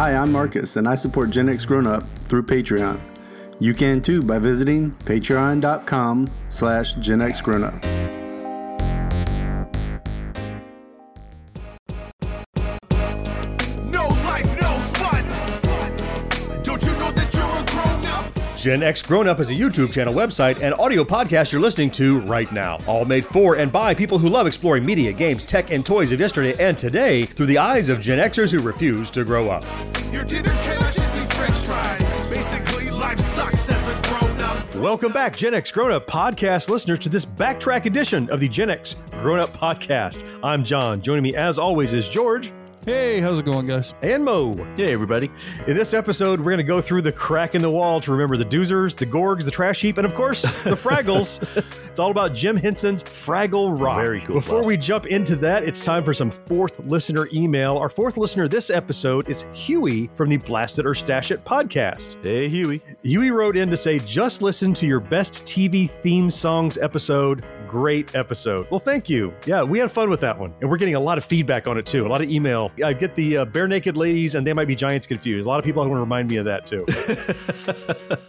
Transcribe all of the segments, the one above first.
Hi, I'm Marcus, and I support Gen X Grown Up through Patreon. You can too by visiting patreon.com slash Gen X Grown Up. Gen X Grown Up is a YouTube channel, website, and audio podcast you're listening to right now. All made for and by people who love exploring media, games, tech, and toys of yesterday and today through the eyes of Gen Xers who refuse to grow up. Your dinner cannot just be french fries. Basically, life sucks as a grown up. Welcome back, Gen X Grown Up podcast listeners, to this backtrack edition of the Gen X Grown Up podcast. I'm John. Joining me, as always, is George Hey, how's it going, guys? and Mo. Hey, everybody. In this episode, we're going to go through the crack in the wall to remember the Doozers, the Gorgs, the Trash Heap, and of course, the Fraggles. it's all about Jim Henson's Fraggle Rock. Very cool Before stuff. we jump into that, it's time for some fourth listener email. Our fourth listener this episode is Huey from the Blasted or Stash It podcast. Hey, Huey. Huey wrote in to say, just listen to your best TV theme songs episode. Great episode. Well, thank you. Yeah, we had fun with that one. And we're getting a lot of feedback on it too. A lot of email. I get the uh, bare naked ladies and they might be giants confused. A lot of people want to remind me of that too.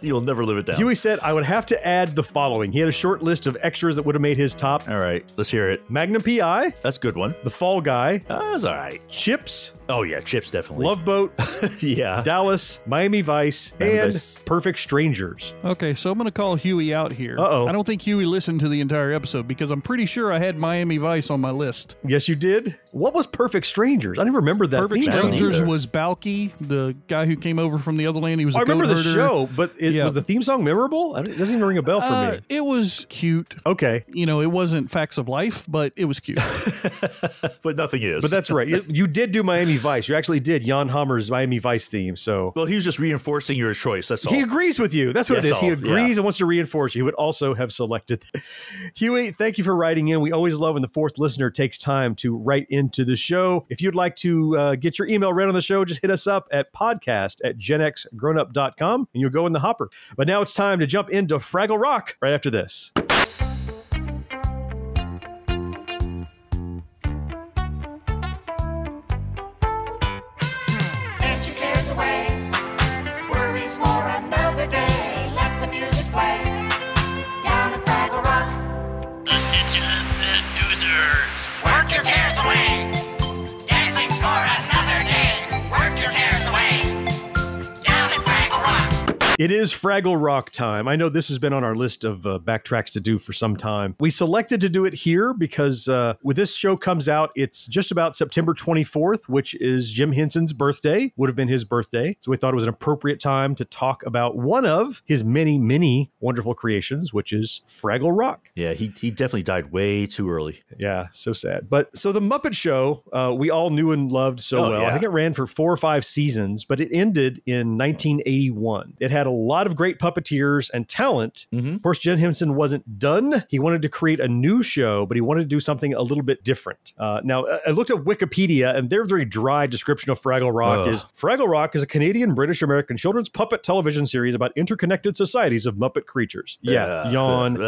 You'll never live it down. Huey said, I would have to add the following. He had a short list of extras that would have made his top All right, let's hear it. Magnum PI, That's a good one. The Fall Guy, Uh, that's all right. Chips, Oh, yeah, chips definitely. Love Boat, yeah. Dallas, Miami Vice, Miami and Vice. Perfect Strangers. Okay, so I'm going to call Huey out here. Uh-oh. I don't think Huey listened to the entire episode because I'm pretty sure I had Miami Vice on my list. Yes, you did. What was Perfect Strangers? I didn't remember that. Perfect theme. Strangers either. was Balki, the guy who came over from the other land. He was a I remember the herder. show, but it, Yeah. was the theme song memorable? It doesn't even ring a bell for Uh, me. it was cute. Okay, You know, it wasn't facts of life, but it was cute. but nothing is. but that's right. You, you did do Miami Vice. You actually did Jan Hammer's Miami Vice theme. So well, he was just reinforcing your choice. That's all. he agrees with you. That's what it That's is. He agrees yeah. and wants to reinforce you. He would also have selected. Huey, thank you for writing in. We always love when the fourth listener takes time to write into the show. If you'd like to uh, get your email read on the show, just hit us up at podcast at genxgrownup.com and you'll go in the hopper. But now it's time to jump into Fraggle Rock right after this. It is Fraggle Rock time. I know this has been on our list of uh, backtracks to do for some time. We selected to do it here because uh, when this show comes out, it's just about September 24th, which is Jim Henson's birthday, would have been his birthday. So we thought it was an appropriate time to talk about one of his many, many wonderful creations, which is Fraggle Rock. yeah, he, he definitely died way too early. Yeah, so sad. But so the Muppet Show, uh, we all knew and loved so Oh, well. I think it ran for four or five seasons, but it ended in 1981. It had a lot of great puppeteers and talent. Mhm. Of course, Jim Henson wasn't done. He wanted to create a new show, but he wanted to do something a little bit different. Uh, now, I looked at Wikipedia, and their very dry description of Fraggle Rock Ugh. is Fraggle Rock is a Canadian British American children's puppet television series about interconnected societies of Muppet creatures. Yeah, yawn.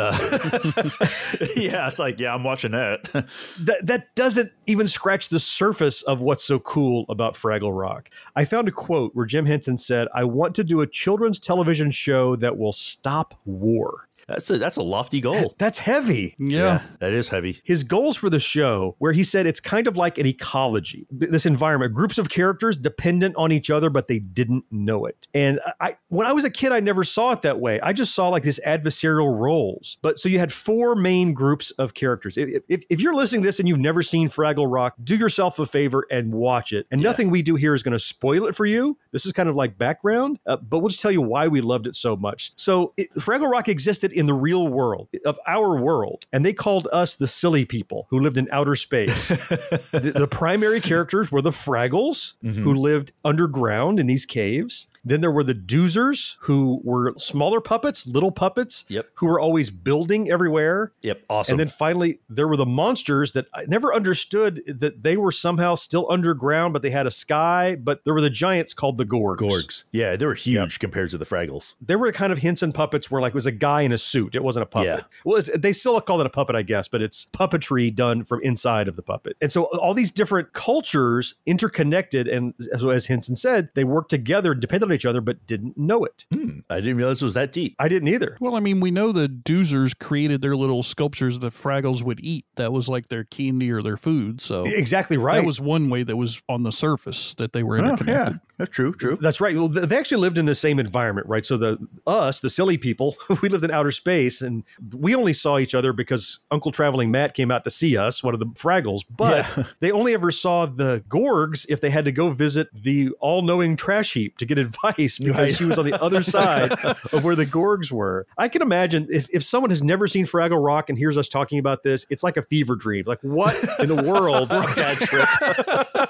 yeah, it's like, yeah, I'm watching that. that that doesn't even scratch the surface of what's so cool about Fraggle Rock. I found a quote where Jim Henson said, "I want to do a children's television show that will stop war." That's a that's a lofty goal. That's heavy. yeah. that is heavy. His goals for the show, where he said it's kind of like an ecology, this environment, groups of characters dependent on each other, but they didn't know it. And I, when I was a kid, I never saw it that way. I just saw like this adversarial roles. But so you had four main groups of characters. If, if, if you're listening to this and you've never seen Fraggle Rock, do yourself a favor and watch it. And nothing we do here is going to spoil it for you. This is kind of like background, uh, but we'll just tell you why we loved it so much. So it, Fraggle Rock existed in the real world of our world, and they called us the silly people who lived in outer space. the, the primary characters were the Fraggles, mm-hmm. who lived underground in these caves. Then there were the Doozers, who were smaller puppets, little puppets, Yep. who were always building everywhere. Yep, awesome. And then finally, there were the monsters that I never understood that they were somehow still underground, but they had a sky. But there were the giants called the Gorgs. Gorgs. Yeah, they were huge compared to the Fraggles. They were kind of Henson puppets where like it was a guy in a suit. It wasn't a puppet. Yeah. Well, it's, they still call it a puppet, I guess, but it's puppetry done from inside of the puppet. And so all these different cultures interconnected, and as, as Henson said, they worked together, depended on each other, but didn't know it. Hmm. I didn't realize it was that deep. I didn't either. Well, I mean, we know the Doozers created their little sculptures that Fraggles would eat. That was like their candy or their food. So Exactly right. that was one way that was on the surface that they were Oh, yeah, that's true. True. That's right. Well, they actually lived in the same environment, right? So the us, the silly people, we lived in outer space, and we only saw each other because Uncle Traveling Matt came out to see us, one of the Fraggles. But they only ever saw the Gorgs if they had to go visit the all-knowing trash heap to get advice because Right. she was on the other side of where the Gorgs were. I can imagine if if someone has never seen Fraggle Rock and hears us talking about this, it's like a fever dream. Like what in the world? Bad trip.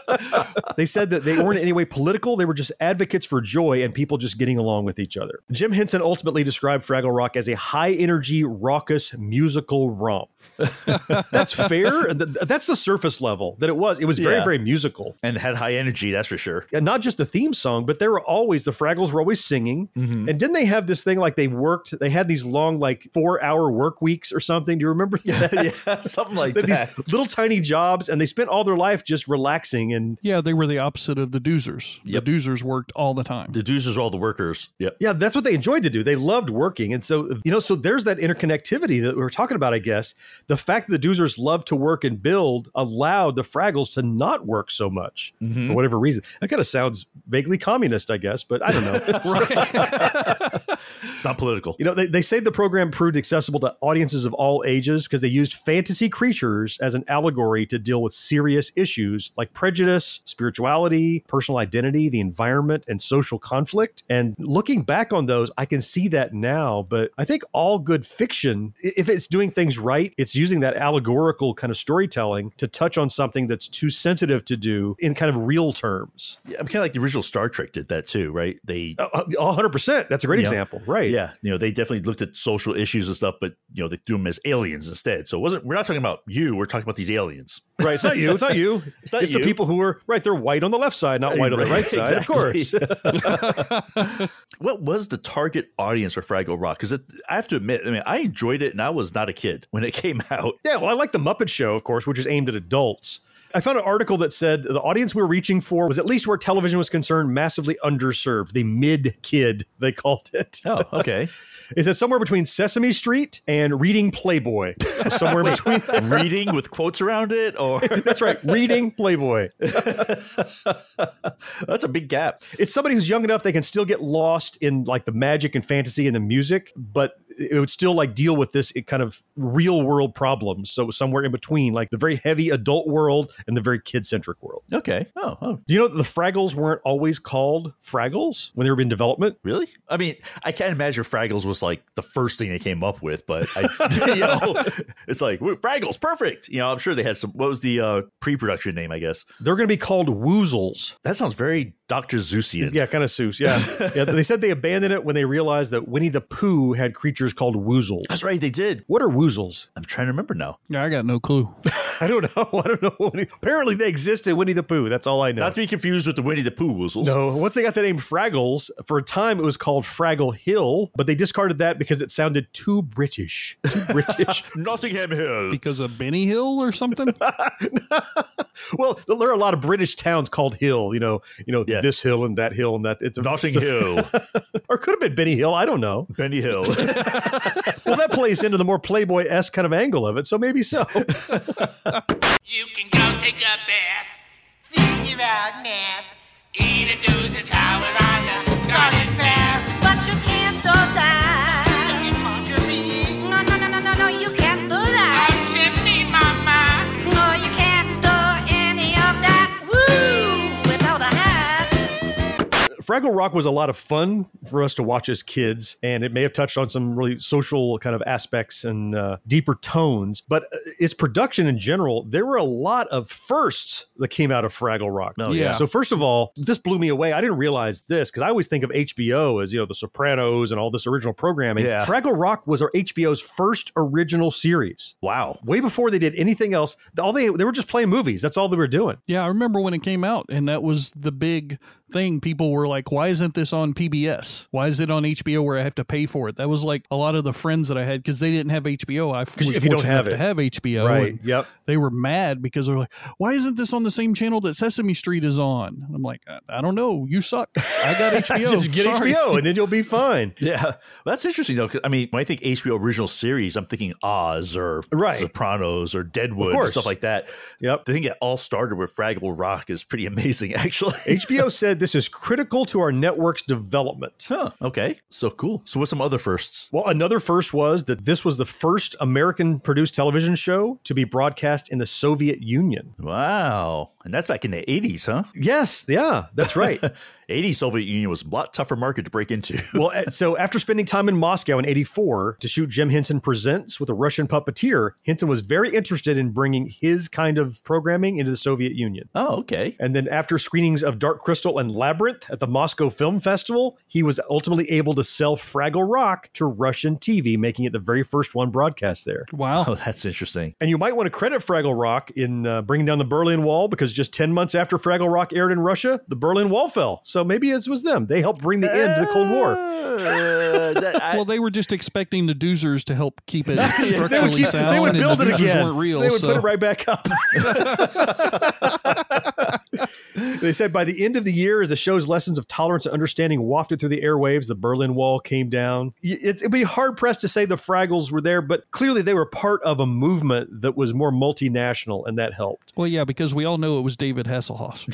They said that they weren't in any way political. They were just advocates for joy and people just getting along with each other. Jim Henson ultimately described Fraggle Rock as a high energy, raucous musical romp. That's fair. That's the surface level that it was. It was very, Yeah. very musical. and had high energy. That's for sure. And not just the theme song, but there were always the Fraggles were always singing. Mm-hmm. And didn't they have this thing like they worked? They had these long, like four hour work weeks or something. Do you remember that? yeah, something like that. these little tiny jobs, and they spent all their life just relaxing and Yeah, they were the opposite of the Doozers. Yep. The Doozers worked all the time. The Doozers are all the workers. Yeah, Yeah, that's what they enjoyed to do. They loved working. And so, you know, so there's that interconnectivity that we were talking about, I guess. The fact that the Doozers love to work and build allowed the Fraggles to not work so much Mm-hmm. for whatever reason. That kind of sounds vaguely communist, I guess, but I don't know. It's not political. You know, they, they say the program proved accessible to audiences of all ages because they used fantasy creatures as an allegory to deal with serious issues like prejudice, spirituality, personal identity, the environment, and social conflict. And looking back on those, I can see that now. But I think all good fiction, if it's doing things right, it's using that allegorical kind of storytelling to touch on something that's too sensitive to do in kind of real terms. Yeah, I'm kind of like the original Star Trek did that too, right? They Uh, uh, 100%. That's a great Yeah. example. Right. Yeah, you know, they definitely looked at social issues and stuff, but you know, they threw them as aliens instead. So it wasn't we're not talking about you, we're talking about these aliens. Right. It's not you. It's not you. It's not the you. people who are right. They're white on the left side, not white on the right side. Of course. What was the target audience for Fraggle Rock? Because I have to admit, I mean, I enjoyed it and I was not a kid when it came out. yeah. Well, I like the Muppet Show, of course, which is aimed at adults. I found an article that said the audience we were reaching for was at least where television was concerned, massively underserved. The mid kid, they called it. Oh, okay. Is that somewhere between Sesame Street and reading Playboy? somewhere between. Reading with quotes around it, or That's right, reading Playboy. that's a big gap. it's somebody who's young enough they can still get lost in like the magic and fantasy and the music, but it would still like deal with this kind of real world problems. So somewhere in between, like the very heavy adult world and the very kid centric world. Okay. Oh, oh, Do you know that the Fraggles weren't always called Fraggles when they were in development? really? I mean, I can't imagine Fraggles was like the first thing they came up with, but I, you know, it's like Fraggles, perfect. You know, I'm sure they had some. What was the uh, pre-production name? I guess They're going to be called Woozles. that sounds very Doctor Seussian. Yeah, kind of Seuss. Yeah. yeah. They said they abandoned it when they realized that Winnie the Pooh had creatures called Woozles. that's right. They did. What are Woozles? I'm trying to remember now. Yeah, I got no clue. I don't know. I don't know. Apparently they exist in Winnie the Pooh. That's all I know. Not to be confused with the Winnie the Pooh woozles. No, once they got the name Fraggles, for a time it was called Fraggle Hill, but they discarded that because it sounded too British. Too British. Nottingham Hill. Because of Benny Hill or something? well, there are a lot of British towns called Hill. You know, you know Yeah. this hill and that hill and that. It's a, Notting it's a- Hill. or could have been Benny Hill. I don't know. Benny Hill. Well, that plays into the more Playboy esque kind of angle of it, so maybe so. You can go take a bath, math. eat a tower Fraggle Rock was a lot of fun for us to watch as kids, and it may have touched on some really social kind of aspects and uh, deeper tones. But uh, its production in general, there were a lot of firsts that came out of Fraggle Rock. Oh, yeah. So first of all, this blew me away. I didn't realize this because I always think of HBO as you know The Sopranos and all this original programming. Yeah. Fraggle Rock was our HBO's first original series. wow. Way before they did anything else, all they they were just playing movies. That's all they were doing. Yeah, I remember when it came out, and that was the big thing, people were like, "Why isn't this on PBS? Why is it on HBO where I have to pay for it?" That was like a lot of the friends that I had because they didn't have HBO. I was if you don't have enough to have HBO. Right. Yep. They were mad because they're like, "Why isn't this on the same channel that Sesame Street is on?" And I'm like, "I, I don't know. You suck. I got HBO. Just get Sorry." HBO and then you'll be fine. Yeah, well, that's interesting though. I mean, when I think HBO original series, I'm thinking Oz or Right. Sopranos or Deadwood course. stuff like that. Yep. The thing it all started with Fraggle Rock is pretty amazing, actually. HBO said this is critical to our network's development. huh, okay, so cool. So, what's some other firsts? Well, another first was that this was the first American produced television show to be broadcast in the Soviet Union. Wow, and that's back in the '80s, huh? Yes, yeah, that's right. 80s Soviet Union was a lot tougher market to break into. well, uh, so after spending time in Moscow in 84 to shoot Jim Henson Presents with a Russian puppeteer, Henson was very interested in bringing his kind of programming into the Soviet Union. oh, okay. And then after screenings of Dark Crystal and Labyrinth at the Moscow Film Festival, he was ultimately able to sell Fraggle Rock to Russian TV, making it the very first one broadcast there. Wow. Oh, that's interesting. And you might want to credit Fraggle Rock in uh, bringing down the Berlin Wall because just 10 months after Fraggle Rock aired in Russia, the Berlin Wall fell. So maybe it was them. They helped bring the end to the Cold War. Uh, that- I- well, they were just expecting the doozers to help keep it They would, structurally keep- sound. they would and build the it again. weren't real. they would so. put it right back up. they said by the end of the year, as the show's lessons of tolerance and understanding wafted through the airwaves, the Berlin Wall came down. It, it'd be hard pressed to say the Fraggles were there, but clearly they were part of a movement that was more multinational, and that helped. Well, yeah, because we all know it was David Hasselhoff.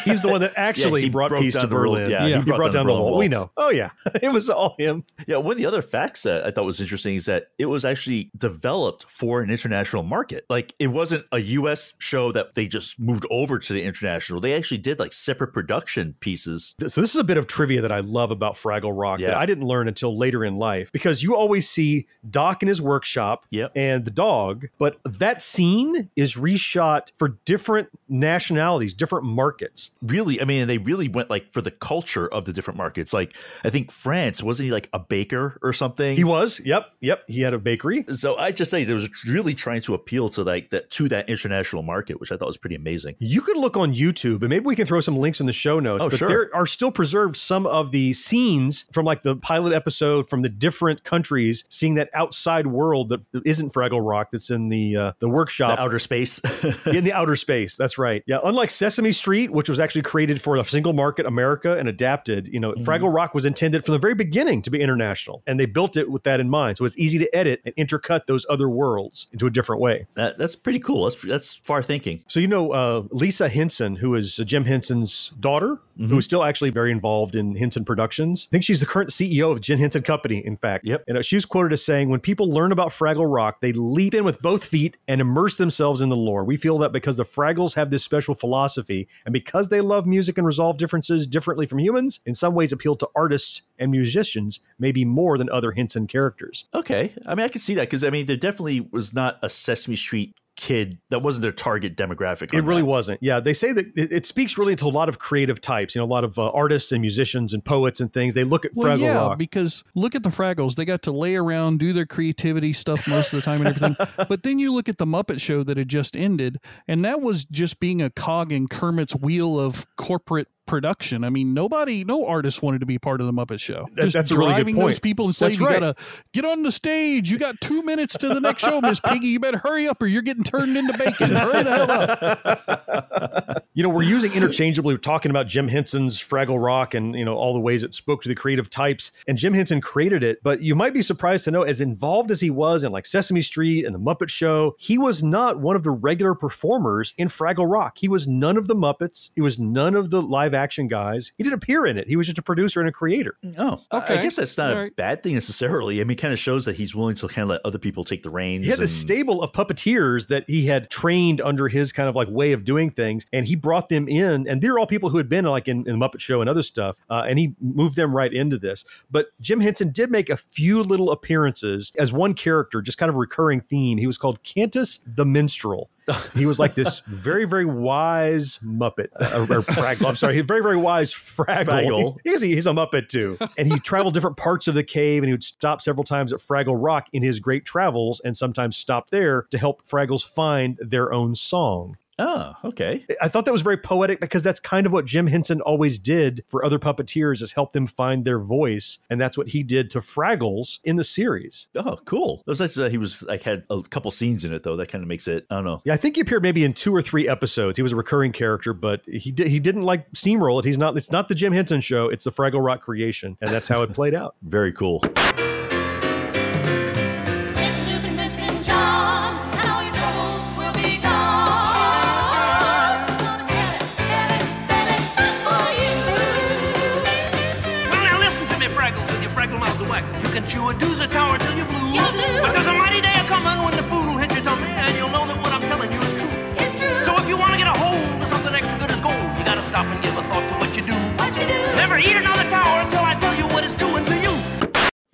He's the one that actually he brought peace to down. Berlin. Yeah, he he brought, down the wall. wall. We know. Oh yeah, it was all him. Yeah, one of the other facts that I thought was interesting is that it was actually developed for an international market. Like it wasn't a US show that they just moved over to the international. They actually did like separate production pieces. So this is a bit of trivia that I love about Fraggle Rock that Yeah. I didn't learn until later in life because you always see Doc in his workshop Yep. and the dog, but that scene is reshot for different nationalities, different markets. Really, I mean, they really went like for the culture of the different markets. Like I think France wasn't he like a baker or something? He was, yep, yep. He had a bakery. so I just say there was really trying to appeal to like that to that international market, which I thought was pretty amazing. You could look on YouTube, and maybe we can throw some links in the show notes. Oh, but sure. there are still preserved some of the scenes from like the pilot episode from the different countries, seeing that outside world that isn't Fraggle Rock that's in the uh, the workshop. The outer space. in the outer space. That's right. Yeah. Unlike Sesame Street, which was actually created for a single market America and adapted, you know, Fraggle Rock was intended from the very beginning to be international, and they built it with that in mind. So it's easy to edit and intercut those other worlds into a different way. that, that's pretty cool. That's that's far thinking. So you know uh, Lisa Henson, who is Jim Henson's daughter, who is mm-hmm. still actually very involved in Henson Productions. I think she's the current CEO of Jim Henson Company. In fact, Yep. You uh, know, she was quoted as saying, "When people learn about Fraggle Rock, they leap in with both feet and immerse themselves in the lore. We feel that because the Fraggles have this special philosophy, and because they love music and resolve differences differently from humans, in some ways appeal to artists and musicians, maybe more than other Henson characters." Okay. I mean, I can see that because I mean, there definitely was not a Sesame Street kid that wasn't their target demographic. It really that. wasn't. Yeah, they say that it, it speaks really to a lot of creative types. You know, a lot of uh, artists and musicians and poets and things. They look at Well, Fraggle yeah, Rock. because look at the Fraggles. They got to lay around, do their creativity stuff most of the time and everything. but then you look at the Muppet Show that had just ended, and that was just being a cog in Kermit's wheel of corporate production. I mean, nobody, no artist wanted to be part of the Muppet Show. That- Just that's a really good driving those people and saying, That's "You gotta get on the stage. You got two minutes to the next show, Miss Piggy. You better hurry up, or you're getting turned into bacon. Hurry the hell up." you know, we're using interchangeably, we're talking about Jim Henson's Fraggle Rock and, you know, all the ways it spoke to the creative types. And Jim Henson created it. But you might be surprised to know, as involved as he was in like Sesame Street and the Muppet Show, he was not one of the regular performers in Fraggle Rock. He was none of the Muppets. He was none of the live action guys. He didn't appear in it. He was just a producer and a creator. Oh, I- I guess that's not All a bad thing necessarily. I mean, kind of shows that he's willing to kind of let other people take the reins. He had this and- stable of puppeteers that he had trained under his kind of like way of doing things, and he brought them in, and they're all people who had been like in, in the Muppet Show and other stuff, uh, and he moved them right into this. But Jim Henson did make a few little appearances as one character, just kind of recurring theme. He was called Cantus the Minstrel. He was like this very, very wise Muppet uh, or, or Fraggle. I'm sorry, he very, very wise Fraggle. Fraggle. He's, he's a Muppet too. And he traveled different parts of the cave and he would stop several times at Fraggle Rock in his great travels and sometimes stop there to help Fraggles find their own song. Oh, okay. I thought that was very poetic because that's kind of what Jim Henson always did for other puppeteers is help them find their voice. And that's what he did to Fraggles in the series. Oh, cool. It was nice that he was like had a couple scenes in it though. That kind of makes it. I don't know. Yeah, I think he appeared maybe in two or three episodes. He was a recurring character, but he did he didn't like steamroll it. He's not it's not the Jim Henson show, it's the Fraggle Rock creation. And that's how it played out. Very cool.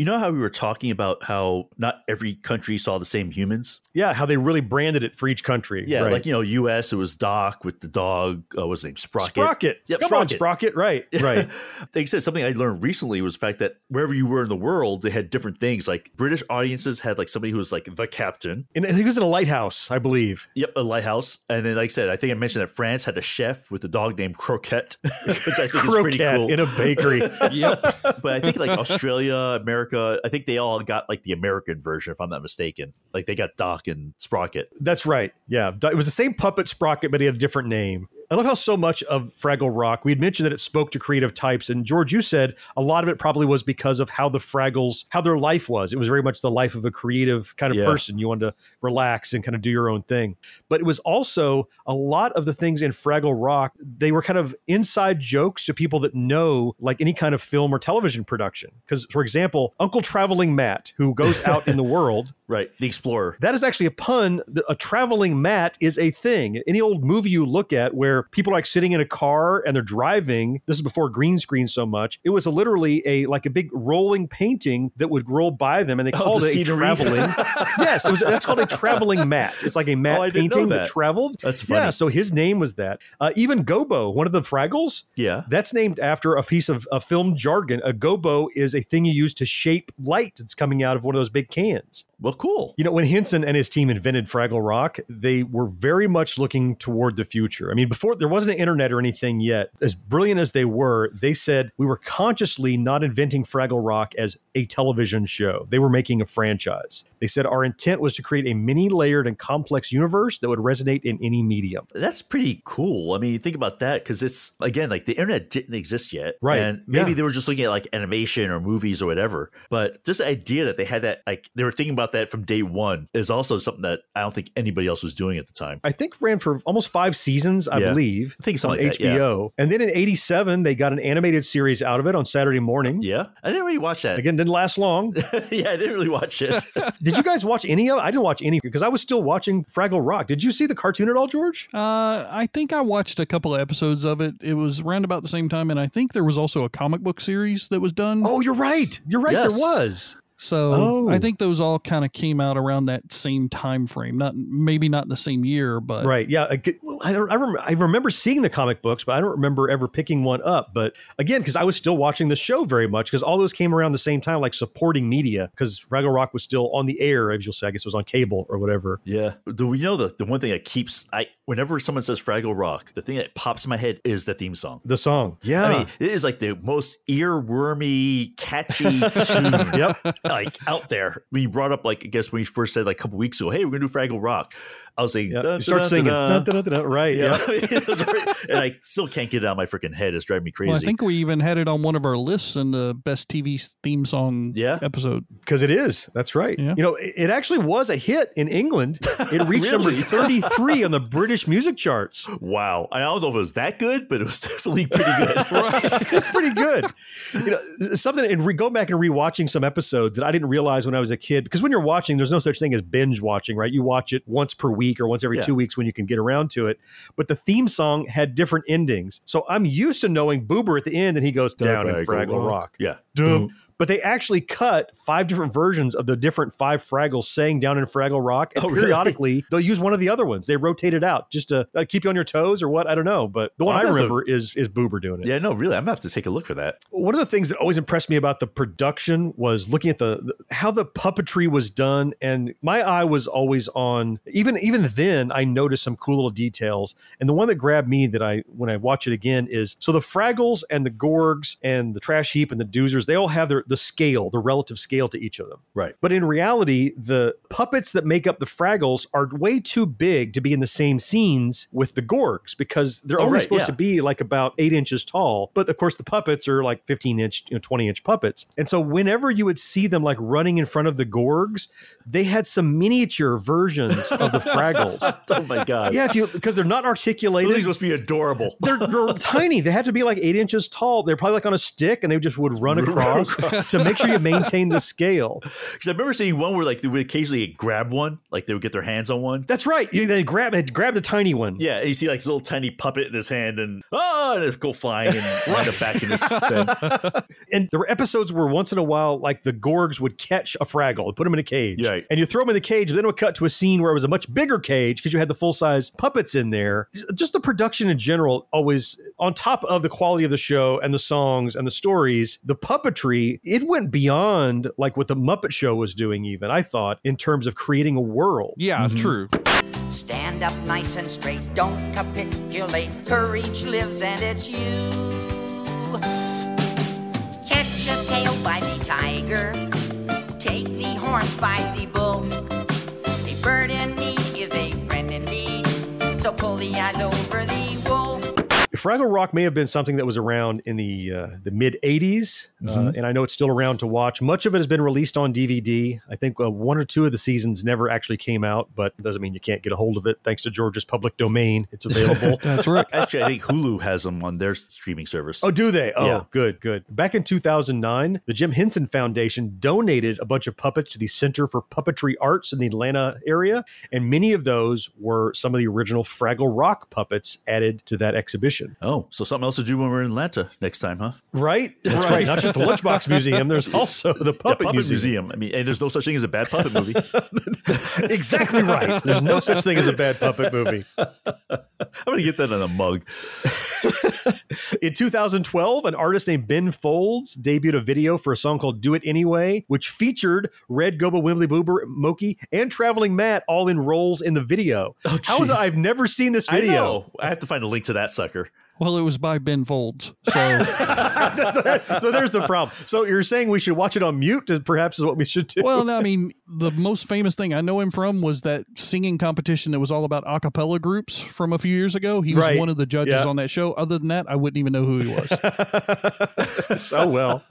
Know how we were talking about how not every country saw the same humans? Yeah, how they really branded it for each country. Yeah, right. like you know, U.S. it was Doc with the dog. Uh, what's his name? Sprocket. Sprocket. Yep, Come on, Sprocket. Right, right. they said something I learned recently was the fact that wherever you were in the world, they had different things. Like British audiences had like somebody who was like the captain. And I think it was in a lighthouse, I believe. Yep, a lighthouse. And then, like I said, I think I mentioned that France had a chef with a dog named Croquette, which I think is pretty cool. in a bakery. Yep. but I think like Australia, America, Uh, I think they all got like the American version, if I'm not mistaken. Like they got Doc and Sprocket. That's right. Yeah. It was the same puppet Sprocket, but he had a different name. I love how so much of Fraggle Rock, we had mentioned that it spoke to creative types. And George, you said a lot of it probably was because of how the Fraggles, how their life was. It was very much the life of a creative kind of Yeah. person. You wanted to relax and kind of do your own thing. But it was also a lot of the things in Fraggle Rock, they were kind of inside jokes to people that know like any kind of film or television production. Because, for example, Uncle Traveling Matt, who goes out in the world, Right. The Explorer. that is actually a pun. A traveling matte is a thing. Any old movie you look at where people are like sitting in a car and they're driving, this is before green screen so much. It was a, literally a like a big rolling painting that would roll by them, and they Oh, called the it a scenery. traveling. yes, it was. That's called a traveling matte. It's like a mat Oh, I didn't know painting that. that. traveled. That's funny. Yeah, so his name was that. Uh, even Gobo, one of the Fraggles, Yeah. that's named after a piece of a film jargon. A gobo is a thing you use to shape light that's coming out of one of those big cans. Well, cool. You know, when Henson and his team invented Fraggle Rock, they were very much looking toward the future. I mean, before there wasn't an internet or anything yet, as brilliant as they were, they said we were consciously not inventing Fraggle Rock as a television show. They were making a franchise. They said our intent was to create a many layered and complex universe that would resonate in any medium. That's pretty cool. I mean, think about that because it's again like the internet didn't exist yet, Right. And maybe Yeah. they were just looking at like animation or movies or whatever. But just the idea that they had that, like they were thinking about that from day one, is also something that I don't think anybody else was doing at the time. I think ran for almost five seasons, I Yeah. believe. I think something on like that, yeah. HBO. And then in 87, they got an animated series out of it on Saturday morning. Yeah, I didn't really watch that. Again, didn't last long. yeah, I didn't really watch it. Did you guys watch any of it? I didn't watch any because I was still watching Fraggle Rock. Did you see the cartoon at all, George? Uh, I think I watched a couple of episodes of it. It was around about the same time, and I think there was also a comic book series that was done. Oh, you're right. You're right. Yes. There was. So Oh. I think those all kind of came out around that same time frame. Not maybe not in the same year, but Right. Yeah. I, I don't. I, rem- I remember seeing the comic books, but I don't remember ever picking one up. But again, because I was still watching the show very much, because all those came around the same time, like supporting media, because Fraggle Rock was still on the air, as you'll say. I guess it was on cable or whatever. yeah. Do we know the the one thing that keeps I whenever someone says Fraggle Rock, the thing that pops in my head is the theme song. The song. Yeah. I mean, it is like the most earwormy, catchy tune. Yep. Like out there. We brought up, like, I guess when you first said like a couple weeks ago, hey, we're gonna do Fraggle Rock. I was like, yeah. "Dun, You start dun, singing. dun, dun." Dun, dun, dun, dun. Right. Yeah, Yeah. It was very- and I still can't get it out of my freaking head. It's driving me crazy. well, I think we even had it on one of our lists in the best TV theme song Yeah. episode. Because it is. That's right. Yeah. You know, it, it actually was a hit in England. It reached Really? number 33 on the British music charts. wow. I don't know if it was that good, but it was definitely pretty good. it's pretty good. You know, something and re- go back and rewatching some episodes that I didn't realize when I was a kid. Because when you're watching, there's no such thing as binge watching, right? You watch it once per week or once every Yeah. two weeks when you can get around to it. But the theme song had different endings, so I'm used to knowing Boober at the end, and he goes down in Fraggle Rock. Yeah. Dum, but they actually cut five different versions of the different five Fraggles saying down in Fraggle Rock. And Oh, really? periodically, they'll use one of the other ones. They rotate it out just to uh, keep you on your toes or what? I don't know. But the one I to- remember is is Boober doing it. Yeah, no, really, I'm gonna have to take a look for that. One of the things that always impressed me about the production was looking at the, the- how the puppetry was done, and my eye was always on. Even even then, I noticed some cool little details. And the one that grabbed me that I when I watch it again is so the Fraggles and the Gorgs and the Trash Heap and the Doozers, they all have their the scale, the relative scale to each of them. Right. But in reality, the puppets that make up the Fraggles are way too big to be in the same scenes with the Gorgs because they're Oh, only right, supposed yeah. to be like about eight inches tall. But of course, the puppets are like 15 inch, you know, 20 inch puppets. And so whenever you would see them like running in front of the Gorgs, they had some miniature versions of the Fraggles. Oh my god. yeah, if you because they're not articulated. things must be adorable. They're, they're tiny. They had to be like eight inches tall. They're probably like on a stick, and they just would run across. so make sure you maintain the scale. Because I remember seeing one where like they would occasionally grab one, like they would get their hands on one. That's right. You, they grab grab the tiny one. Yeah, you see like this little tiny puppet in his hand, and oh, and it go flying and wind up back in his bed. And there were episodes where once in a while, like the Gorgs would catch a Fraggle and put him in a cage. Right. And you throw him in the cage, but then it would cut to a scene where it was a much bigger cage because you had the full size puppets in there. Just the production in general, always on top of the quality of the show and the songs and the stories, the puppetry, it went beyond like what the Muppet Show was doing, even, I thought, in terms of creating a world. Yeah, mm-hmm. true. Stand up nice and straight, don't capitulate. Courage lives and it's you. Catch a tail by the tiger, take the horns by the bull. A bird in need is a friend indeed, so pull the eyes over the wool. Fraggle Rock may have been something that was around in the uh, the mid '80s, uh, and I know it's still around to watch. Much of it has been released on DVD. I think uh, one or two of the seasons never actually came out, but it doesn't mean you can't get a hold of it. Thanks to Georgia's public domain, it's available. That's right. Actually, I think Hulu has them on their streaming service. Oh, do they? Oh, Yeah. good, good. Back in 2009, the Jim Henson Foundation donated a bunch of puppets to the Center for Puppetry Arts in the Atlanta area, and many of those were some of the original Fraggle Rock puppets added to that exhibition. Oh, so something else to do when we're in Atlanta next time, huh? Right? That's right. Not just the Lunchbox Museum, there's also the Yeah, Puppet, Puppet Museum. Museum. I mean, and there's no such thing as a bad puppet movie. exactly right. There's no such thing as a bad puppet movie. I'm gonna get that in a mug. In 2012, an artist named Ben Folds debuted a video for a song called Do It Anyway, which featured Red Gobo Wembley Boober Mokey and Traveling Matt all in roles in the video. Oh, How is it? I've never seen this I video. know. I have to find a link to that sucker. Well, it was by Ben Folds. So so there's the problem. So you're saying we should watch it on mute? Perhaps is what we should do. Well, no, I mean, the most famous thing I know him from was that singing competition that was all about a cappella groups from a few years ago. He was Right. one of the judges Yeah. on that show. Other than that, I wouldn't even know who he was. so well.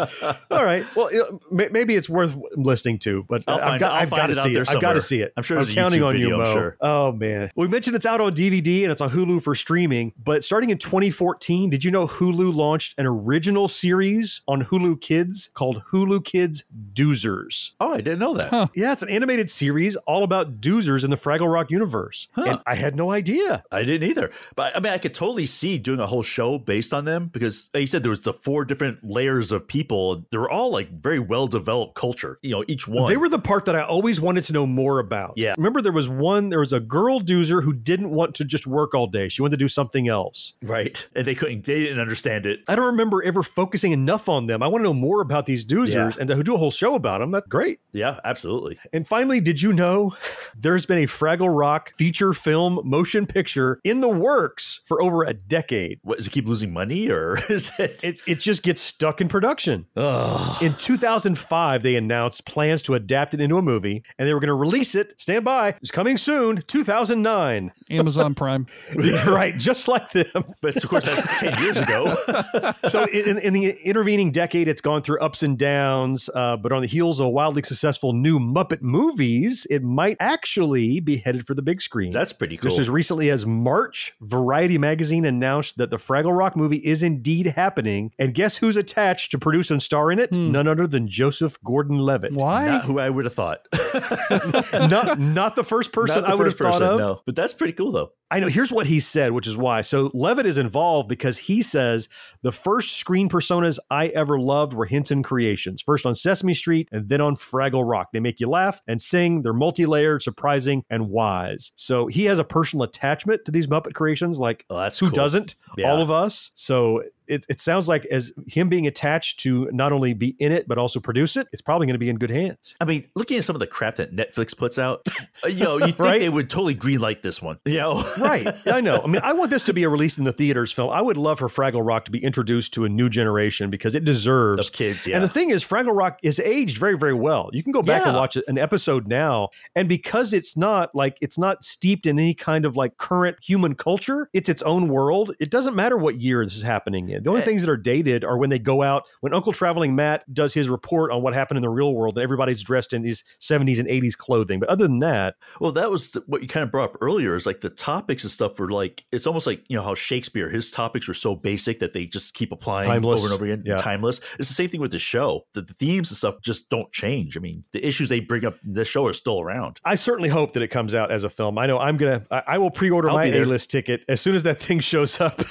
All right. Well, it- maybe it's worth listening to, but I'll I've find got, it- I'll I've find got to it out see there it. I've got to see it. I'm sure I'm there's a counting YouTube on you, video, I'm Mo. sure. Oh man. We mentioned it's out on DVD and it's on Hulu for streaming. But starting in 2014, did you know Hulu launched an original series on Hulu Kids called Hulu Kids Doozers? Oh, I didn't know that. Yeah, it's an animated series all about doozers in the Fraggle Rock universe. And I had no idea. I didn't either. But I mean, I could totally see doing a whole show based on them because, like you said, there was the four different layers of people. They were all like very well developed culture. You know, each one. They were the part that I always wanted to know more about. Yeah. Remember, there was one, there was a girl doozer who didn't want to just work all day. She wanted to do something else. right, and they couldn't. They didn't understand it. I don't remember ever focusing enough on them. I want to know more about these doozers Yeah. and to do a whole show about them. That's great. Yeah, absolutely. And finally, did you know there's been a Fraggle Rock feature film motion picture in the works for over a decade? What does it keep losing money or is it? It, it just gets stuck in production. In 2005, they announced plans to adapt it into a movie, and they were going to release it. Stand by, it's coming soon, 2009. Amazon Prime. right, just like them. but of course, that's ten years ago. so in, in the intervening decade, it's gone through ups and downs. Uh, but on the heels of a wildly successful new Muppet Muppet movies, it might actually be headed for the big screen. That's pretty cool. Just as recently as March, Variety magazine announced that the Fraggle Rock movie is indeed happening. And guess who's attached to produce and star in it? Hmm. None other than Joseph Gordon Levitt. Why? Not who I would have thought. not not the first person Not the I would have thought person, of. No, but that's pretty cool though. I know. Here's what he said, which is why. So Levitt is involved because he says the first screen personas I ever loved were Henson Creations. First on Sesame Street and then on Fraggle Rock. They make you laugh and sing. They're multi-layered, surprising, and wise. So he has a personal attachment to these Muppet creations. Like Oh, that's who cool. doesn't? Yeah. All of us. So it, it sounds like as him being attached to not only be in it but also produce it, it's probably going to be in good hands. I mean, looking at some of the crap that Netflix puts out, you know, you think Right? they would totally greenlight this one. You know, right. I know. I mean, I want this to be a release in the theaters film. I would love for Fraggle Rock to be introduced to a new generation because it deserves kids, yeah. And the thing is, Fraggle Rock is aged very, very well. You can go back and watch an episode now, and because it's not like it's not steeped in any kind of like current human culture, it's its own world. It doesn't matter what year this is happening in. The only Eh. things that are dated are when they go out when Uncle Traveling Matt does his report on what happened in the real world, and everybody's dressed in these 70s and 80s clothing. But other than that, Well, that was the, what you kind of brought up earlier. Is like the topics and stuff were like it's almost like you know how Shakespeare his topics were so basic that they just keep applying Timeless. over and over again, Yeah. timeless. It's the same thing with the show. The, the themes and stuff just don't change. I mean, the issues they bring up in this show are still around. I certainly hope that it comes out as a film. I know I'm gonna. I, I will pre-order my. A-list ticket as soon as that thing shows up.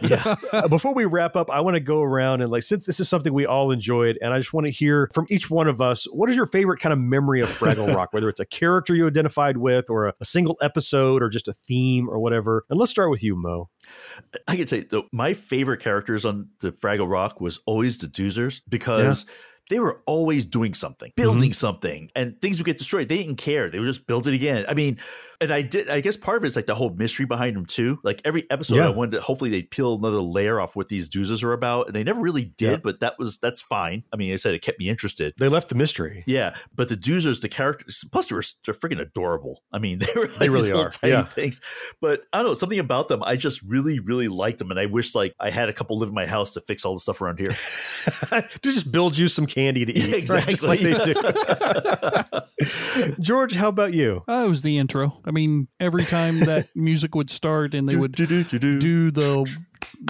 Yeah. Before we wrap up, I want to go around and like since this is something we all enjoyed, and I just want to hear from each one of us. What is your favorite kind of memory of Fraggle Rock? Whether it's a character you identified with, or a, a single episode, or just a theme, or whatever. And let's start with you, Mo. I can say though, my favorite characters on the Fraggle Rock was always the Doozers because they were always doing something, building Mm-hmm. something, and things would get destroyed. They didn't care; they would just build it again. I mean, and I did. I guess part of it's like the whole mystery behind them too. Like every episode, Yeah. I wanted to hopefully they peel another layer off what these Doozers are about, and they never really did. Yeah. But that was that's fine. I mean, I said it kept me interested. They left the mystery. Yeah, but the Doozers, the characters, plus they were they're freaking adorable. I mean, they were like They really are, tiny yeah. things. But I don't know something about them. I just really, really liked them, and I wish like I had a couple live in my house to fix all the stuff around here. to just build you some candy to eat. right? exactly. like they do. George, how about you? Oh, it was the intro. I mean, every time that music would start and they would do the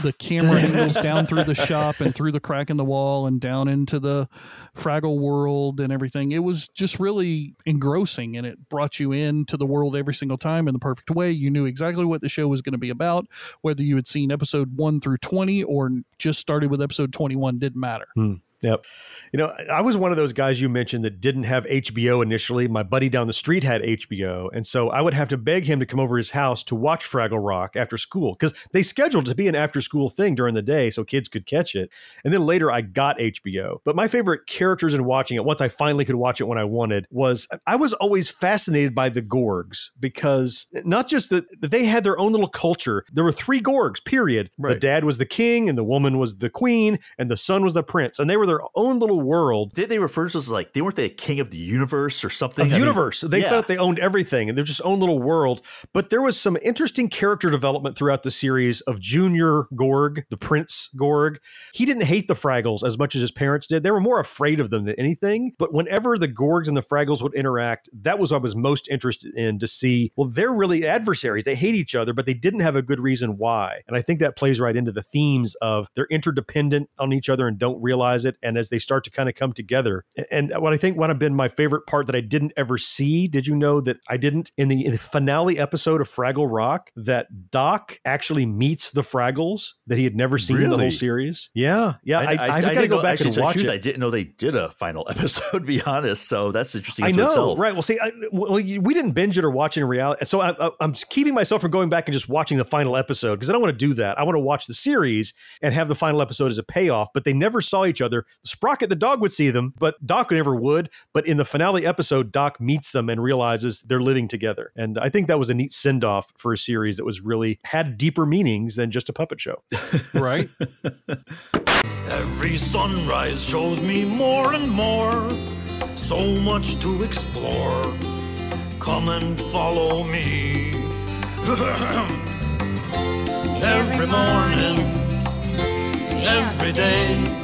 the camera angles down through the shop and through the crack in the wall and down into the Fraggle world and everything. It was just really engrossing and it brought you into the world every single time in the perfect way. You knew exactly what the show was going to be about, whether you had seen episode 1 through 20 or just started with episode 21 didn't matter. Hmm. Yep. You know, I was one of those guys you mentioned that didn't have HBO initially. My buddy down the street had HBO. And so I would have to beg him to come over his house to watch Fraggle Rock after school because they scheduled it to be an after school thing during the day so kids could catch it. And then later I got HBO. But my favorite characters in watching it, once I finally could watch it when I wanted, was I was always fascinated by the Gorgs because not just that they had their own little culture. There were three Gorgs, period. The dad was the king and the woman was the queen and the son was the prince. And they were their own little world Did they refer to us as like they weren't the king of the universe or something? of I mean, universe. they yeah. thought they owned everything and they're just own little world. But there was some interesting character development throughout the series of Junior Gorg, the Prince Gorg. He didn't hate the Fraggles as much as his parents did. They were more afraid of them than anything. But whenever the Gorgs and the Fraggles would interact, that was what I was most interested in to see. Well, they're really adversaries. They hate each other, but they didn't have a good reason why. And I think that plays right into the themes of they're interdependent on each other and don't realize it. And as they start to kind of come together, and what I think would have been my favorite part that I didn't ever see. Did you know that I didn't in the, in the finale episode of Fraggle Rock that Doc actually meets the Fraggles that he had never seen in the whole series? Yeah, yeah. I, I, have got to go know- back actually, and watch the it. I didn't know they did a final episode. To be honest, so that's interesting. I know, itself. right? Well, see, I, well, we didn't binge it or watch it in reality, so I, I, I'm keeping myself from going back and just watching the final episode because I don't want to do that. I want to watch the series and have the final episode as a payoff. But they never saw each other. Sprocket the dog would see them, but Doc never would. But in the finale episode, Doc meets them and realizes they're living together, and I think that was a neat send off for a series that was really had deeper meanings than just a puppet show. Right? Every sunrise shows me more and more, so much to explore. Come and follow me. every morning, every day,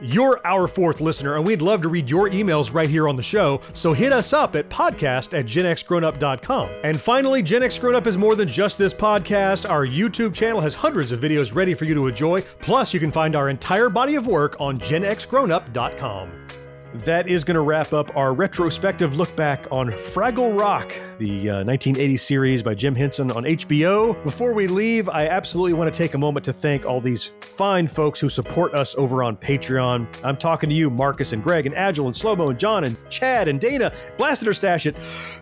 You're our fourth listener, and we'd love to read your emails right here on the show, so hit us up at podcast at genxgrownup.com. And finally, Gen X Grown Up is more than just this podcast. Our YouTube channel has hundreds of videos ready for you to enjoy, plus you can find our entire body of work on genxgrownup.com. That is going to wrap up our retrospective look back on Fraggle Rock, the uh, 1980 series by Jim Henson on HBO. Before we leave, I absolutely want to take a moment to thank all these fine folks who support us over on Patreon. I'm talking to you, Marcus and Greg and Agile and Slowmo and John and Chad and Dana, Blasted or Stash It,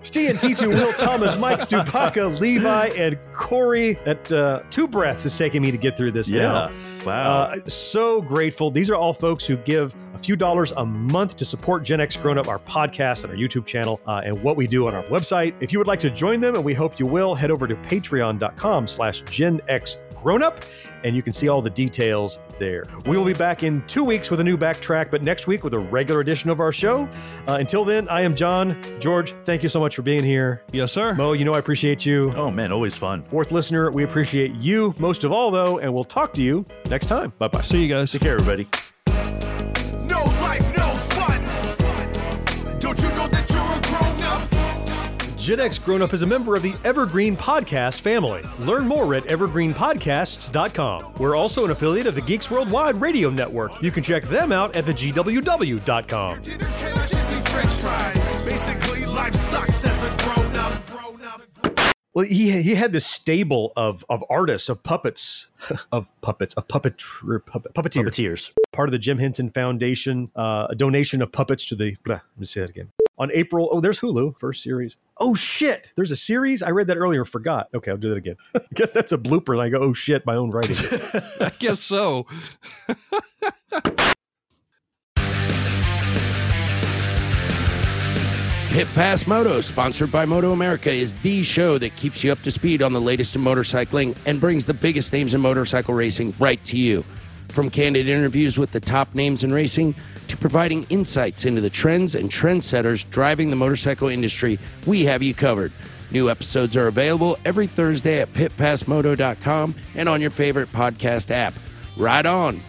Steve and T2, Will Thomas, Mike Stupaka, Levi, and Corey. That uh, two breaths is taking me to get through this Yeah. now. Wow. Uh, so grateful. These are all folks who give a few dollars a month to support Gen X Grown Up, our podcast and our YouTube channel, uh, and what we do on our website. If you would like to join them, and we hope you will, head over to patreon.com slash Gen X Grown Up, and you can see all the details there. We will be back in two weeks with a new backtrack, but next week with a regular edition of our show. Uh, until then, I am John. George, thank you so much for being here. Yes, sir. Mo, you know I appreciate you. oh man, always fun. Fourth listener, we appreciate you most of all, though, and we'll talk to you next time. Bye bye. See you guys. Take care, everybody. Gen X Grown Up is a member of the Evergreen Podcast family. Learn more at evergreenpodcasts.com. We're also an affiliate of the Geeks Worldwide Radio Network. You can check them out at thegww.com. Dinner cannot just be french fries. Basically, life sucks as a grown up. Well, he, he had this stable of, of artists, of puppets, of puppets, of puppet, puppet puppeteers. Puppeteers. Part of the Jim Henson Foundation, uh, a donation of puppets to the. Blah, let me say that again. On April, oh, there's Hulu, first series. Oh shit, there's a series. I read that earlier, forgot. Okay, I'll do that again. I guess that's a blooper, and I go, oh shit, my own writing. I guess so. Pit Pass Moto, sponsored by Moto America, is the show that keeps you up to speed on the latest in motorcycling and brings the biggest names in motorcycle racing right to you. From candid interviews with the top names in racing to providing insights into the trends and trendsetters driving the motorcycle industry, we have you covered. New episodes are available every Thursday at pitpassmoto.com and on your favorite podcast app. Ride on!